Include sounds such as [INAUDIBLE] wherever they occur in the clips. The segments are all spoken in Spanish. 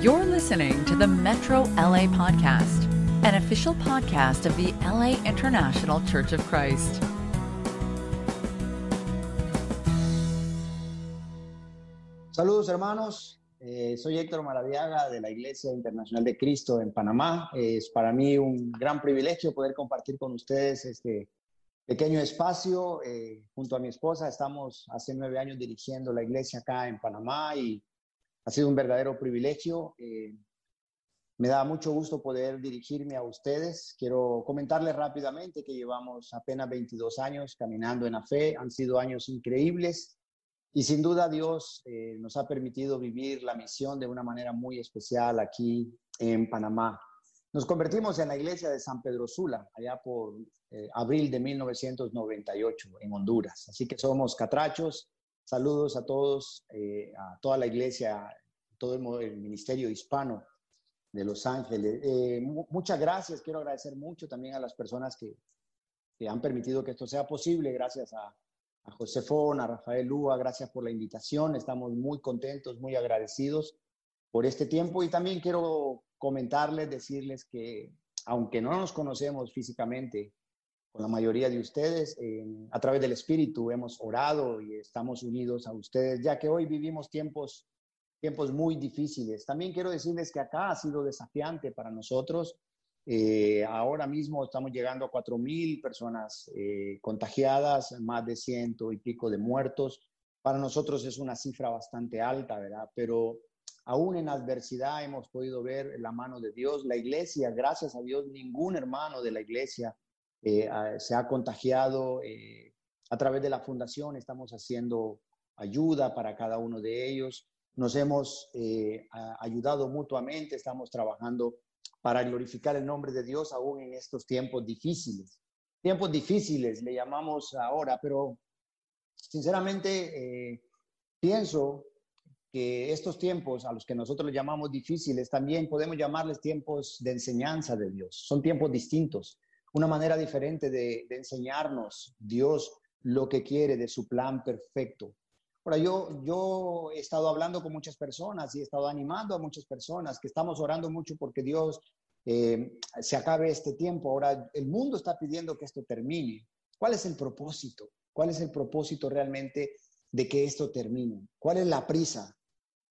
You're listening to the Metro LA Podcast, an official podcast of the LA International Church of Christ. Saludos hermanos, Eh, soy Héctor Maradiaga de la Iglesia Internacional de Cristo en Panamá. es para mí un gran privilegio poder compartir con ustedes este pequeño espacio. Eh, junto a mi esposa estamos hace nueve años dirigiendo la iglesia acá en Panamá y ha sido un verdadero privilegio. Eh, me da mucho gusto poder dirigirme a ustedes. Quiero comentarles rápidamente que llevamos apenas 22 años caminando en la fe. Han sido años increíbles. Y sin duda Dios eh, nos ha permitido vivir la misión de una manera muy especial aquí en Panamá. Nos convertimos en la iglesia de San Pedro Sula, allá por eh, abril de 1998 en Honduras. Así que somos catrachos. Saludos a todos, eh, a toda la iglesia, todo el, ministerio hispano de Los Ángeles. muchas gracias. Quiero agradecer mucho también a las personas que, que han permitido que esto sea posible, gracias a a José Fon, a Rafael Lúa, gracias por la invitación. Estamos muy contentos, muy agradecidos por este tiempo y también quiero comentarles, decirles que aunque no nos conocemos físicamente con la mayoría de ustedes, a través del Espíritu hemos orado y estamos unidos a ustedes, ya que hoy vivimos tiempos, tiempos muy difíciles. También quiero decirles que acá ha sido desafiante para nosotros eh, ahora mismo estamos llegando a 4.000 personas eh, contagiadas, más de ciento y pico de muertos. Para nosotros es una cifra bastante alta, ¿verdad? Pero aún en adversidad hemos podido ver la mano de Dios. La iglesia, gracias a Dios, ningún hermano de la iglesia eh, se ha contagiado. a través de la fundación estamos haciendo ayuda para cada uno de ellos. Nos hemos ayudado mutuamente, estamos trabajando para glorificar el nombre de Dios aún en estos tiempos difíciles. Tiempos difíciles le llamamos ahora, pero sinceramente eh, pienso que estos tiempos a los que nosotros llamamos difíciles también podemos llamarles tiempos de enseñanza de Dios. Son tiempos distintos, una manera diferente de, de enseñarnos Dios lo que quiere de su plan perfecto. Ahora, yo, yo he estado hablando con muchas personas y he estado animando a muchas personas que estamos orando mucho porque Dios eh, se acabe este tiempo. Ahora, el mundo está pidiendo que esto termine. ¿Cuál es el propósito? ¿Cuál es el propósito realmente de que esto termine? ¿Cuál es la prisa?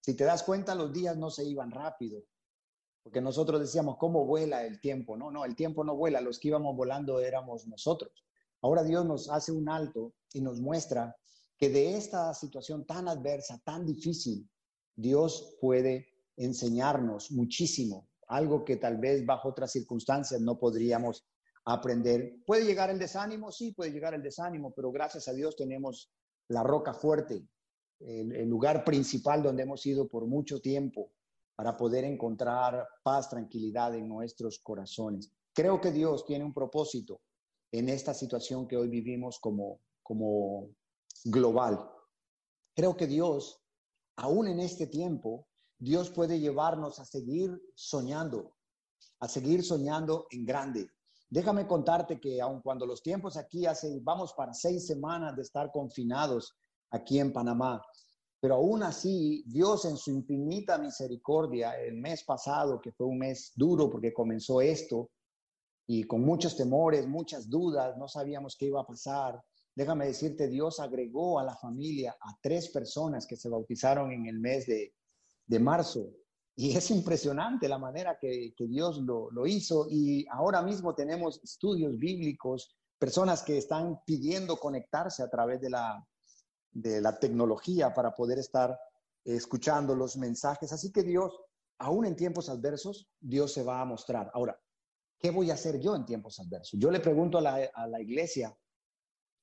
Si te das cuenta, los días no se iban rápido, porque nosotros decíamos, ¿cómo vuela el tiempo? No, no, el tiempo no vuela, los que íbamos volando éramos nosotros. Ahora Dios nos hace un alto y nos muestra que de esta situación tan adversa, tan difícil, Dios puede enseñarnos muchísimo, algo que tal vez bajo otras circunstancias no podríamos aprender. ¿Puede llegar el desánimo? Sí, puede llegar el desánimo, pero gracias a Dios tenemos la roca fuerte, el, lugar principal donde hemos ido por mucho tiempo para poder encontrar paz, tranquilidad en nuestros corazones. Creo que Dios tiene un propósito en esta situación que hoy vivimos como, como global. Creo que Dios, aún en este tiempo, Dios puede llevarnos a seguir soñando, a seguir soñando en grande. Déjame contarte que aun cuando los tiempos aquí hace, vamos para seis semanas de estar confinados aquí en Panamá, pero aún así Dios en su infinita misericordia, el mes pasado, que fue un mes duro porque comenzó esto, y con muchos temores, muchas dudas, no sabíamos qué iba a pasar, Déjame decirte, Dios agregó a la familia a tres personas que se bautizaron en el mes de, marzo. Y es impresionante la manera que, Dios lo, lo, hizo. Y ahora mismo tenemos estudios bíblicos, personas que están pidiendo conectarse a través de la, de la tecnología para poder estar escuchando los mensajes. Así que Dios, aún en tiempos adversos, Dios se va a mostrar. Ahora, ¿qué voy a hacer yo en tiempos adversos? Yo le pregunto a la, a la iglesia,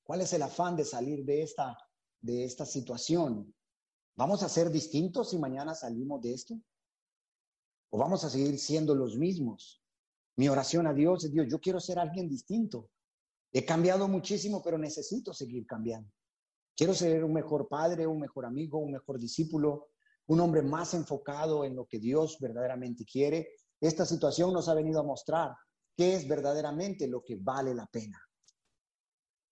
¿Cuál es el afán de salir de esta, de esta situación? ¿Vamos a ser distintos si mañana salimos de esto? ¿O vamos a seguir siendo los mismos? Mi oración a Dios es, Dios, yo quiero ser alguien distinto. He cambiado muchísimo, pero necesito seguir cambiando. Quiero ser un mejor padre, un mejor amigo, un mejor discípulo, un hombre más enfocado en lo que Dios verdaderamente quiere. Esta situación nos ha venido a mostrar qué es verdaderamente lo que vale la pena.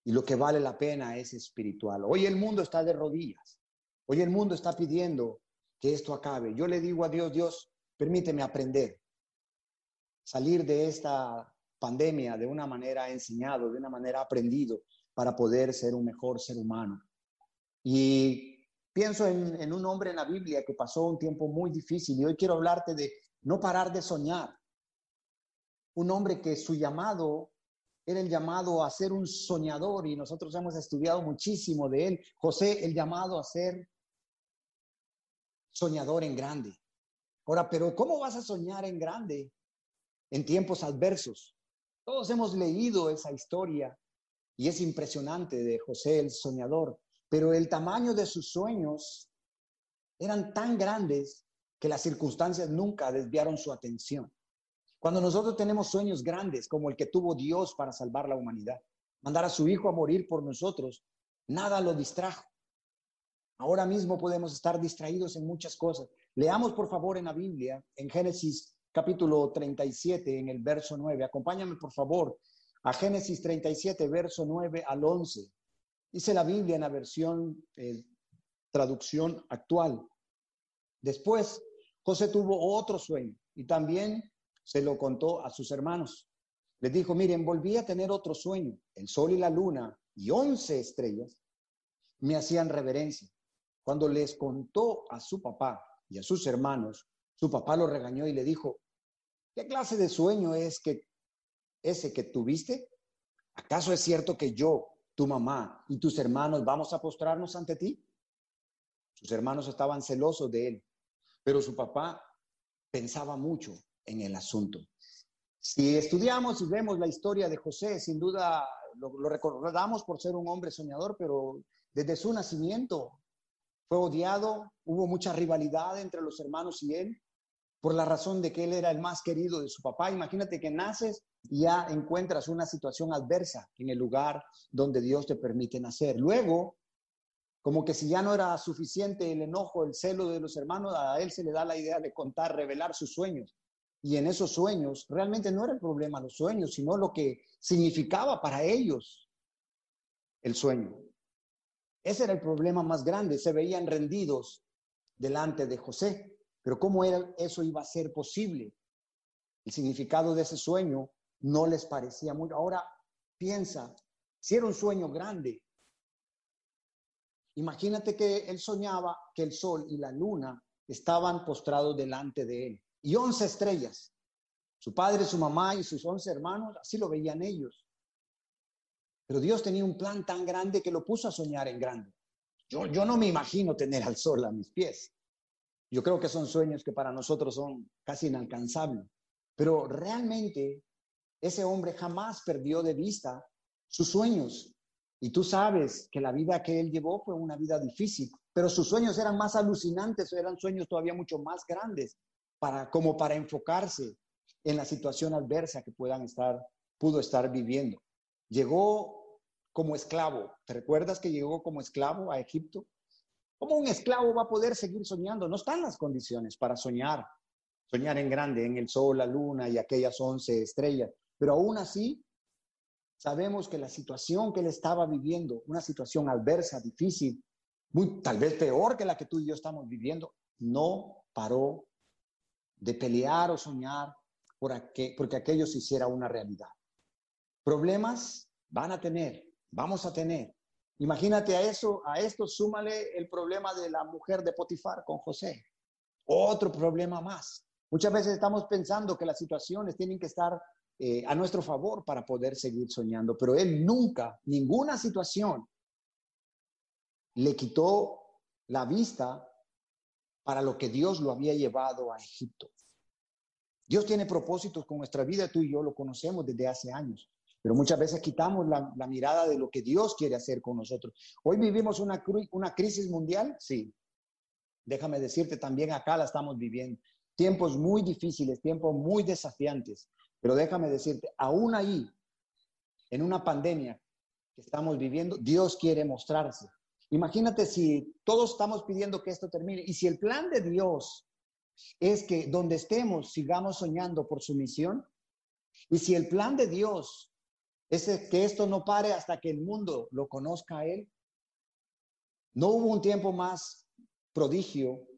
Y lo que vale la pena es espiritual. Hoy el mundo está de rodillas. Hoy el mundo está pidiendo que esto acabe. Yo le digo a Dios, Dios, permíteme aprender, salir de esta pandemia de una manera enseñado, de una manera aprendido, para poder ser un mejor ser humano. Y pienso en, un hombre en la Biblia que pasó un tiempo muy difícil y hoy quiero hablarte de no parar de soñar. Un hombre que su llamado era el llamado a ser un soñador y nosotros hemos estudiado muchísimo de él. José, el llamado a ser soñador en grande. Ahora, pero ¿cómo vas a soñar en grande en tiempos adversos? Todos hemos leído esa historia y es impresionante de José el soñador, pero el tamaño de sus sueños eran tan grandes que las circunstancias nunca desviaron su atención. Cuando nosotros tenemos sueños grandes como el que tuvo Dios para salvar la humanidad, mandar a su Hijo a morir por nosotros, nada lo distrajo. Ahora mismo podemos estar distraídos en muchas cosas. Leamos por favor en la Biblia, en Génesis capítulo 37, en el verso 9. Acompáñame por favor a Génesis 37, verso 9 al 11. Dice la Biblia en la versión eh, traducción actual. Después, José tuvo otro sueño y también se lo contó a sus hermanos. Les dijo, miren, volví a tener otro sueño. El sol y la luna y once estrellas me hacían reverencia. Cuando les contó a su papá y a sus hermanos, su papá lo regañó y le dijo, ¿qué clase de sueño es que ese que tuviste? ¿Acaso es cierto que yo, tu mamá y tus hermanos vamos a postrarnos ante ti? Sus hermanos estaban celosos de él, pero su papá pensaba mucho en el asunto. Si estudiamos y vemos la historia de José, sin duda lo, recordamos por ser un hombre soñador, pero desde su nacimiento fue odiado, hubo mucha rivalidad entre los hermanos y él, por la razón de que él era el más querido de su papá. Imagínate que naces ya encuentras una situación adversa en el lugar donde Dios te permite nacer. Luego, como que si ya no era suficiente el enojo, el celo de los hermanos, a él se le da la idea de contar, revelar sus sueños. Y en esos sueños, realmente no era el problema los sueños, sino lo que significaba para ellos el sueño. Ese era el problema más grande, se veían rendidos delante de José. Pero ¿cómo era, eso iba a ser posible? El significado de ese sueño no les parecía muy... Ahora piensa, si era un sueño grande, imagínate que él soñaba que el sol y la luna estaban postrados delante de él y once estrellas. Su padre, su mamá y sus once hermanos, así lo veían ellos. Pero Dios tenía un plan tan grande que lo puso a soñar en grande. Yo, yo no me imagino tener al sol a mis pies. Yo creo que son sueños que para nosotros son casi inalcanzables. Pero realmente ese hombre jamás perdió de vista sus sueños. Y tú sabes que la vida que él llevó fue una vida difícil, pero sus sueños eran más alucinantes, eran sueños todavía mucho más grandes para, como para enfocarse en la situación adversa que puedan estar, pudo estar viviendo. Llegó como esclavo. ¿Te recuerdas que llegó como esclavo a Egipto? ¿Cómo un esclavo va a poder seguir soñando? No están las condiciones para soñar, soñar en grande, en el sol, la luna y aquellas once estrellas. Pero aún así, sabemos que la situación que él estaba viviendo, una situación adversa, difícil, muy, tal vez peor que la que tú y yo estamos viviendo, no paró de pelear o soñar por porque aquello se hiciera una realidad. Problemas van a tener, vamos a tener. Imagínate a eso, a esto súmale el problema de la mujer de Potifar con José. Otro problema más. Muchas veces estamos pensando que las situaciones tienen que estar eh, a nuestro favor para poder seguir soñando, pero él nunca, ninguna situación le quitó la vista para lo que Dios lo había llevado a Egipto. Dios tiene propósitos con nuestra vida, tú y yo lo conocemos desde hace años, pero muchas veces quitamos la, mirada de lo que Dios quiere hacer con nosotros. Hoy vivimos una, una crisis mundial, sí. Déjame decirte, también acá la estamos viviendo. Tiempos muy difíciles, tiempos muy desafiantes, pero déjame decirte, aún ahí, en una pandemia que estamos viviendo, Dios quiere mostrarse. Imagínate si todos estamos pidiendo que esto termine y si el plan de Dios es que donde estemos sigamos soñando por su misión y si el plan de Dios es que esto no pare hasta que el mundo lo conozca a Él, no hubo un tiempo más prodigio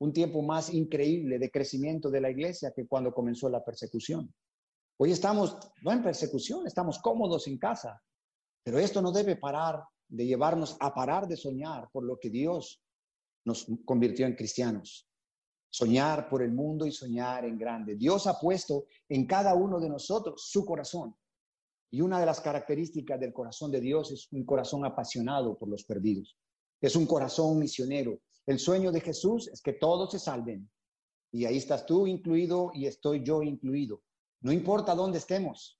un tiempo más increíble de crecimiento de la iglesia que cuando comenzó la persecución. Hoy estamos no en persecución, estamos cómodos en casa, pero esto no debe parar de llevarnos a parar de soñar por lo que Dios nos convirtió en cristianos. Soñar por el mundo y soñar en grande. Dios ha puesto en cada uno de nosotros su corazón. Y una de las características del corazón de Dios es un corazón apasionado por los perdidos. Es un corazón misionero. El sueño de Jesús es que todos se salven. Y ahí estás tú incluido y estoy yo incluido. No importa dónde estemos.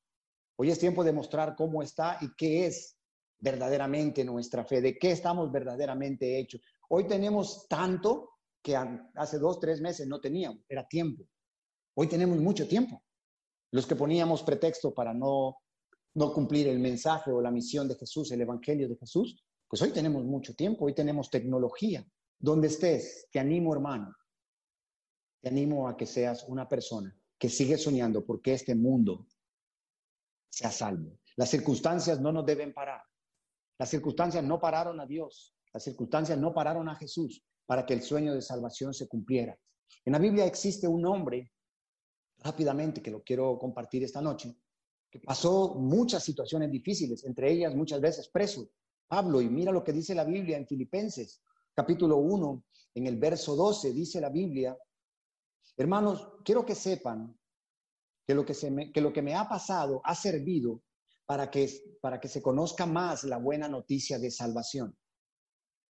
Hoy es tiempo de mostrar cómo está y qué es verdaderamente nuestra fe, de qué estamos verdaderamente hechos. Hoy tenemos tanto que hace dos, tres meses no teníamos, era tiempo. Hoy tenemos mucho tiempo. Los que poníamos pretexto para no, no cumplir el mensaje o la misión de Jesús, el Evangelio de Jesús, pues hoy tenemos mucho tiempo, hoy tenemos tecnología. Donde estés, te animo hermano, te animo a que seas una persona que sigue soñando porque este mundo sea salvo. Las circunstancias no nos deben parar. Las circunstancias no pararon a Dios. Las circunstancias no pararon a Jesús para que el sueño de salvación se cumpliera. En la Biblia existe un hombre, rápidamente, que lo quiero compartir esta noche, que pasó muchas situaciones difíciles, entre ellas muchas veces preso. Pablo, y mira lo que dice la Biblia en Filipenses, capítulo 1, en el verso 12, dice la Biblia, Hermanos, quiero que sepan que lo que, se me, que lo que me ha pasado ha servido para que, para que se conozca más la buena noticia de salvación.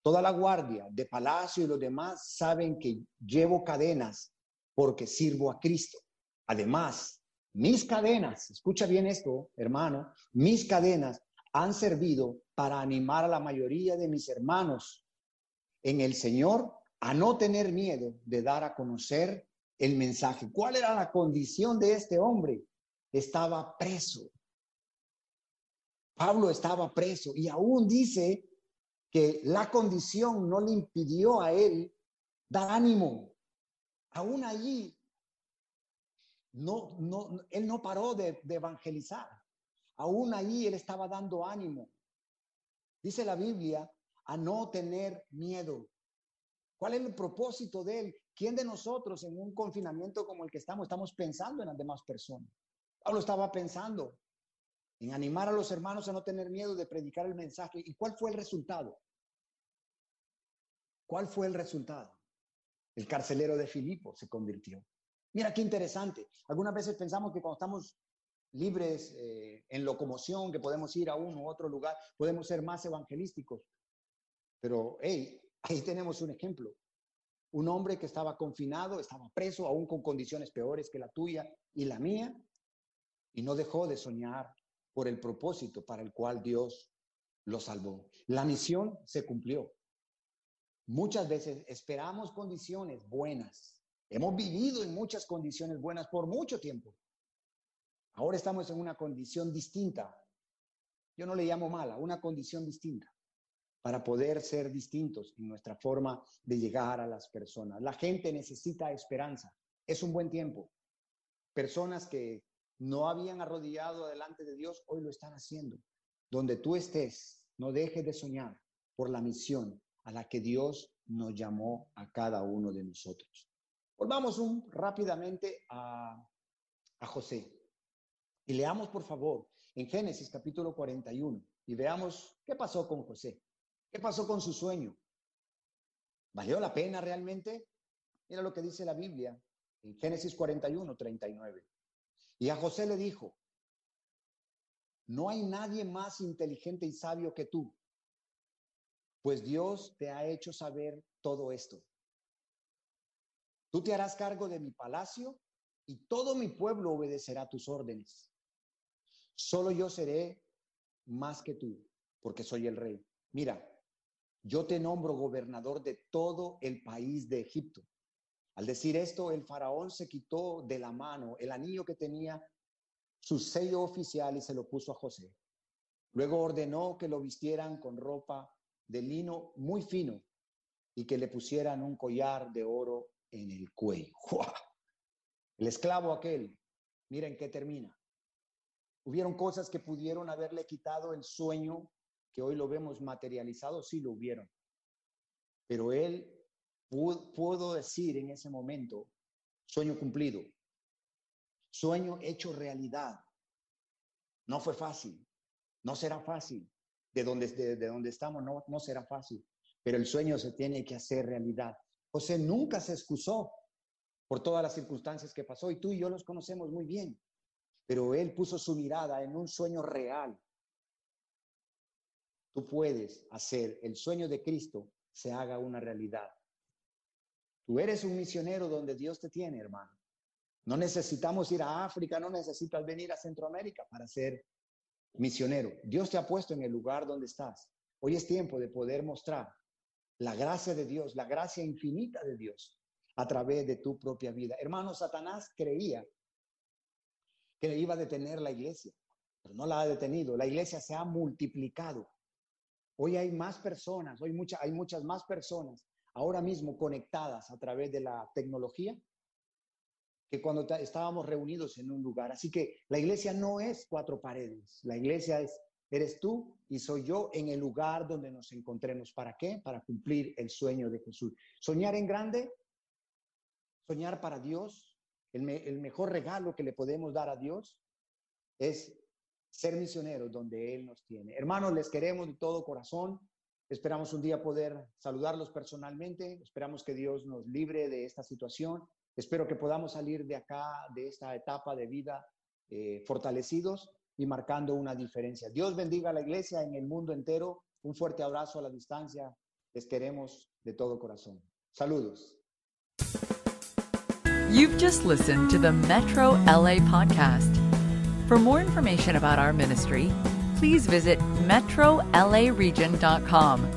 Toda la guardia de palacio y los demás saben que llevo cadenas porque sirvo a Cristo. Además, mis cadenas, escucha bien esto, hermano, mis cadenas han servido para animar a la mayoría de mis hermanos en el Señor a no tener miedo de dar a conocer el mensaje. ¿Cuál era la condición de este hombre? Estaba preso. Pablo estaba preso y aún dice que la condición no le impidió a él dar ánimo. Aún allí, no, no, él no paró de, evangelizar. Aún allí él estaba dando ánimo. Dice la Biblia, a no tener miedo. ¿Cuál es el propósito de él? ¿Quién de nosotros en un confinamiento como el que estamos estamos pensando en las demás personas? Pablo estaba pensando en animar a los hermanos a no tener miedo de predicar el mensaje. ¿Y cuál fue el resultado? ¿Cuál fue el resultado? El carcelero de Filipo se convirtió. Mira qué interesante. Algunas veces pensamos que cuando estamos libres eh, en locomoción, que podemos ir a uno u otro lugar, podemos ser más evangelísticos. Pero, hey, ahí tenemos un ejemplo un hombre que estaba confinado, estaba preso, aún con condiciones peores que la tuya y la mía, y no dejó de soñar por el propósito para el cual Dios lo salvó. La misión se cumplió. Muchas veces esperamos condiciones buenas. Hemos vivido en muchas condiciones buenas por mucho tiempo. Ahora estamos en una condición distinta. Yo no le llamo mala, una condición distinta para poder ser distintos en nuestra forma de llegar a las personas. La gente necesita esperanza. Es un buen tiempo. Personas que no habían arrodillado delante de Dios, hoy lo están haciendo. Donde tú estés, no dejes de soñar por la misión a la que Dios nos llamó a cada uno de nosotros. Volvamos rápidamente a José y leamos, por favor, en Génesis capítulo 41 y veamos qué pasó con José. ¿Qué pasó con su sueño? ¿Valió la pena realmente? Mira lo que dice la Biblia en Génesis 41, 39. Y a José le dijo, no hay nadie más inteligente y sabio que tú, pues Dios te ha hecho saber todo esto. Tú te harás cargo de mi palacio y todo mi pueblo obedecerá tus órdenes. Solo yo seré más que tú, porque soy el rey. Mira, yo te nombro gobernador de todo el país de Egipto. Al decir esto, el faraón se quitó de la mano el anillo que tenía su sello oficial y se lo puso a José. Luego ordenó que lo vistieran con ropa de lino muy fino y que le pusieran un collar de oro en el cuello. [LAUGHS] El esclavo aquel, miren qué termina. Hubieron cosas que pudieron haberle quitado el sueño que hoy lo vemos materializado, sí lo hubieron. Pero él puedo decir en ese momento, sueño cumplido, sueño hecho realidad. No fue fácil, no será fácil. De donde, de, donde estamos no, no será fácil, pero el sueño se tiene que hacer realidad. José nunca se excusó por todas las circunstancias que pasó y tú y yo los conocemos muy bien, pero él puso su mirada en un sueño real. Tú puedes hacer el sueño de Cristo se haga una realidad. Tú eres un misionero donde Dios te tiene, hermano. No necesitamos ir a África, no necesitas venir a Centroamérica para ser misionero. Dios te ha puesto en el lugar donde estás. Hoy es tiempo de poder mostrar la gracia de Dios, la gracia infinita de Dios a través de tu propia vida. Hermano, Satanás creía que le iba a detener la iglesia, pero no la ha detenido. La iglesia se ha multiplicado. Hoy hay más personas, hoy mucha, hay muchas más personas ahora mismo conectadas a través de la tecnología que cuando estábamos reunidos en un lugar. Así que la iglesia no es cuatro paredes, la iglesia es, eres tú y soy yo en el lugar donde nos encontremos. ¿Para qué? Para cumplir el sueño de Jesús. Soñar en grande, soñar para Dios, el, el mejor regalo que le podemos dar a Dios es ser misioneros donde Él nos tiene. Hermanos, les queremos de todo corazón. Esperamos un día poder saludarlos personalmente. Esperamos que Dios nos libre de esta situación. Espero que podamos salir de acá, de esta etapa de vida, eh, fortalecidos y marcando una diferencia. Dios bendiga a la iglesia en el mundo entero. Un fuerte abrazo a la distancia. Les queremos de todo corazón. Saludos. You've just listened to the Metro LA podcast. For more information about our ministry, please visit metrolaregion.com